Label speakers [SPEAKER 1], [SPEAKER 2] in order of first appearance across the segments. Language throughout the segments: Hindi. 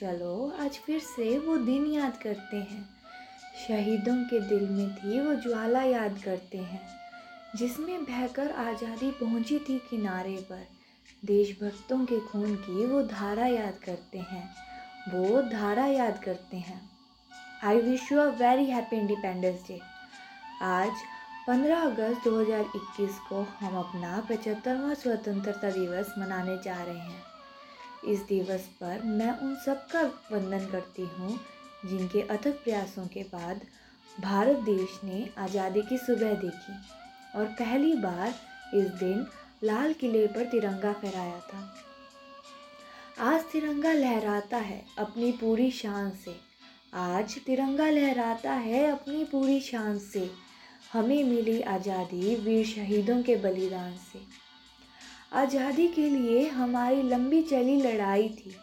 [SPEAKER 1] चलो, आज फिर से वो दिन याद करते हैं। शहीदों के दिल में थी वो ज्वाला याद करते हैं, जिसमें बहकर आज़ादी पहुँची थी किनारे पर। देशभक्तों के खून की वो धारा याद करते हैं, वो धारा याद करते हैं। I wish you a very happy independence day आज 15 अगस्त 2021 को हम अपना पचहत्तरवा स्वतंत्रता दिवस मनाने जा रहे हैं। इस दिवस पर मैं उन सब का वंदन करती हूँ, जिनके अथक प्रयासों के बाद भारत देश ने आज़ादी की सुबह देखी और पहली बार इस दिन लाल किले पर तिरंगा फहराया था। आज तिरंगा लहराता है अपनी पूरी शान से। आज तिरंगा लहराता है अपनी पूरी शान से। हमें मिली आज़ादी वीर शहीदों के बलिदान से। आज़ादी के लिए हमारी लंबी चली लड़ाई थी।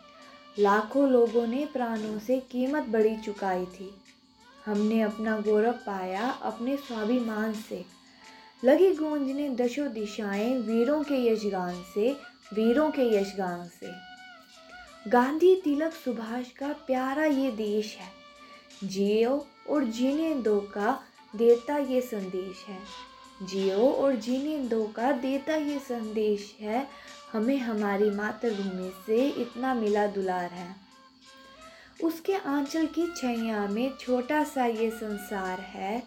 [SPEAKER 1] लाखों लोगों ने प्राणों से कीमत बड़ी चुकाई थी। हमने अपना गौरव पाया अपने स्वाभिमान से। लगी गूंजने दशो दिशाएँ वीरों के यशगान से, वीरों के यशगान से। गांधी तिलक सुभाष का प्यारा ये देश है। जियो और जीने दो का देता ये संदेश है। जियो और जीने दो का देता ये संदेश है, हमें हमारी मातृभूमि से इतना मिला दुलार है। उसके आंचल की छैया में छोटा सा ये संसार है,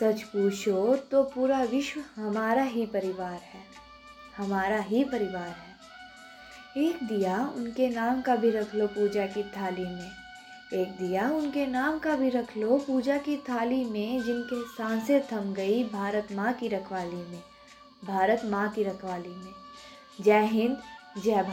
[SPEAKER 1] सच पूछो तो पूरा विश्व हमारा ही परिवार है, हमारा ही परिवार है। एक दिया उनके नाम का भी रख लो पूजा की थाली में। एक दिया उनके नाम का भी रख लो, पूजा की थाली में जिनके साँसें थम गई भारत माँ की रखवाली में, भारत माँ की रखवाली में। जय हिंद, जय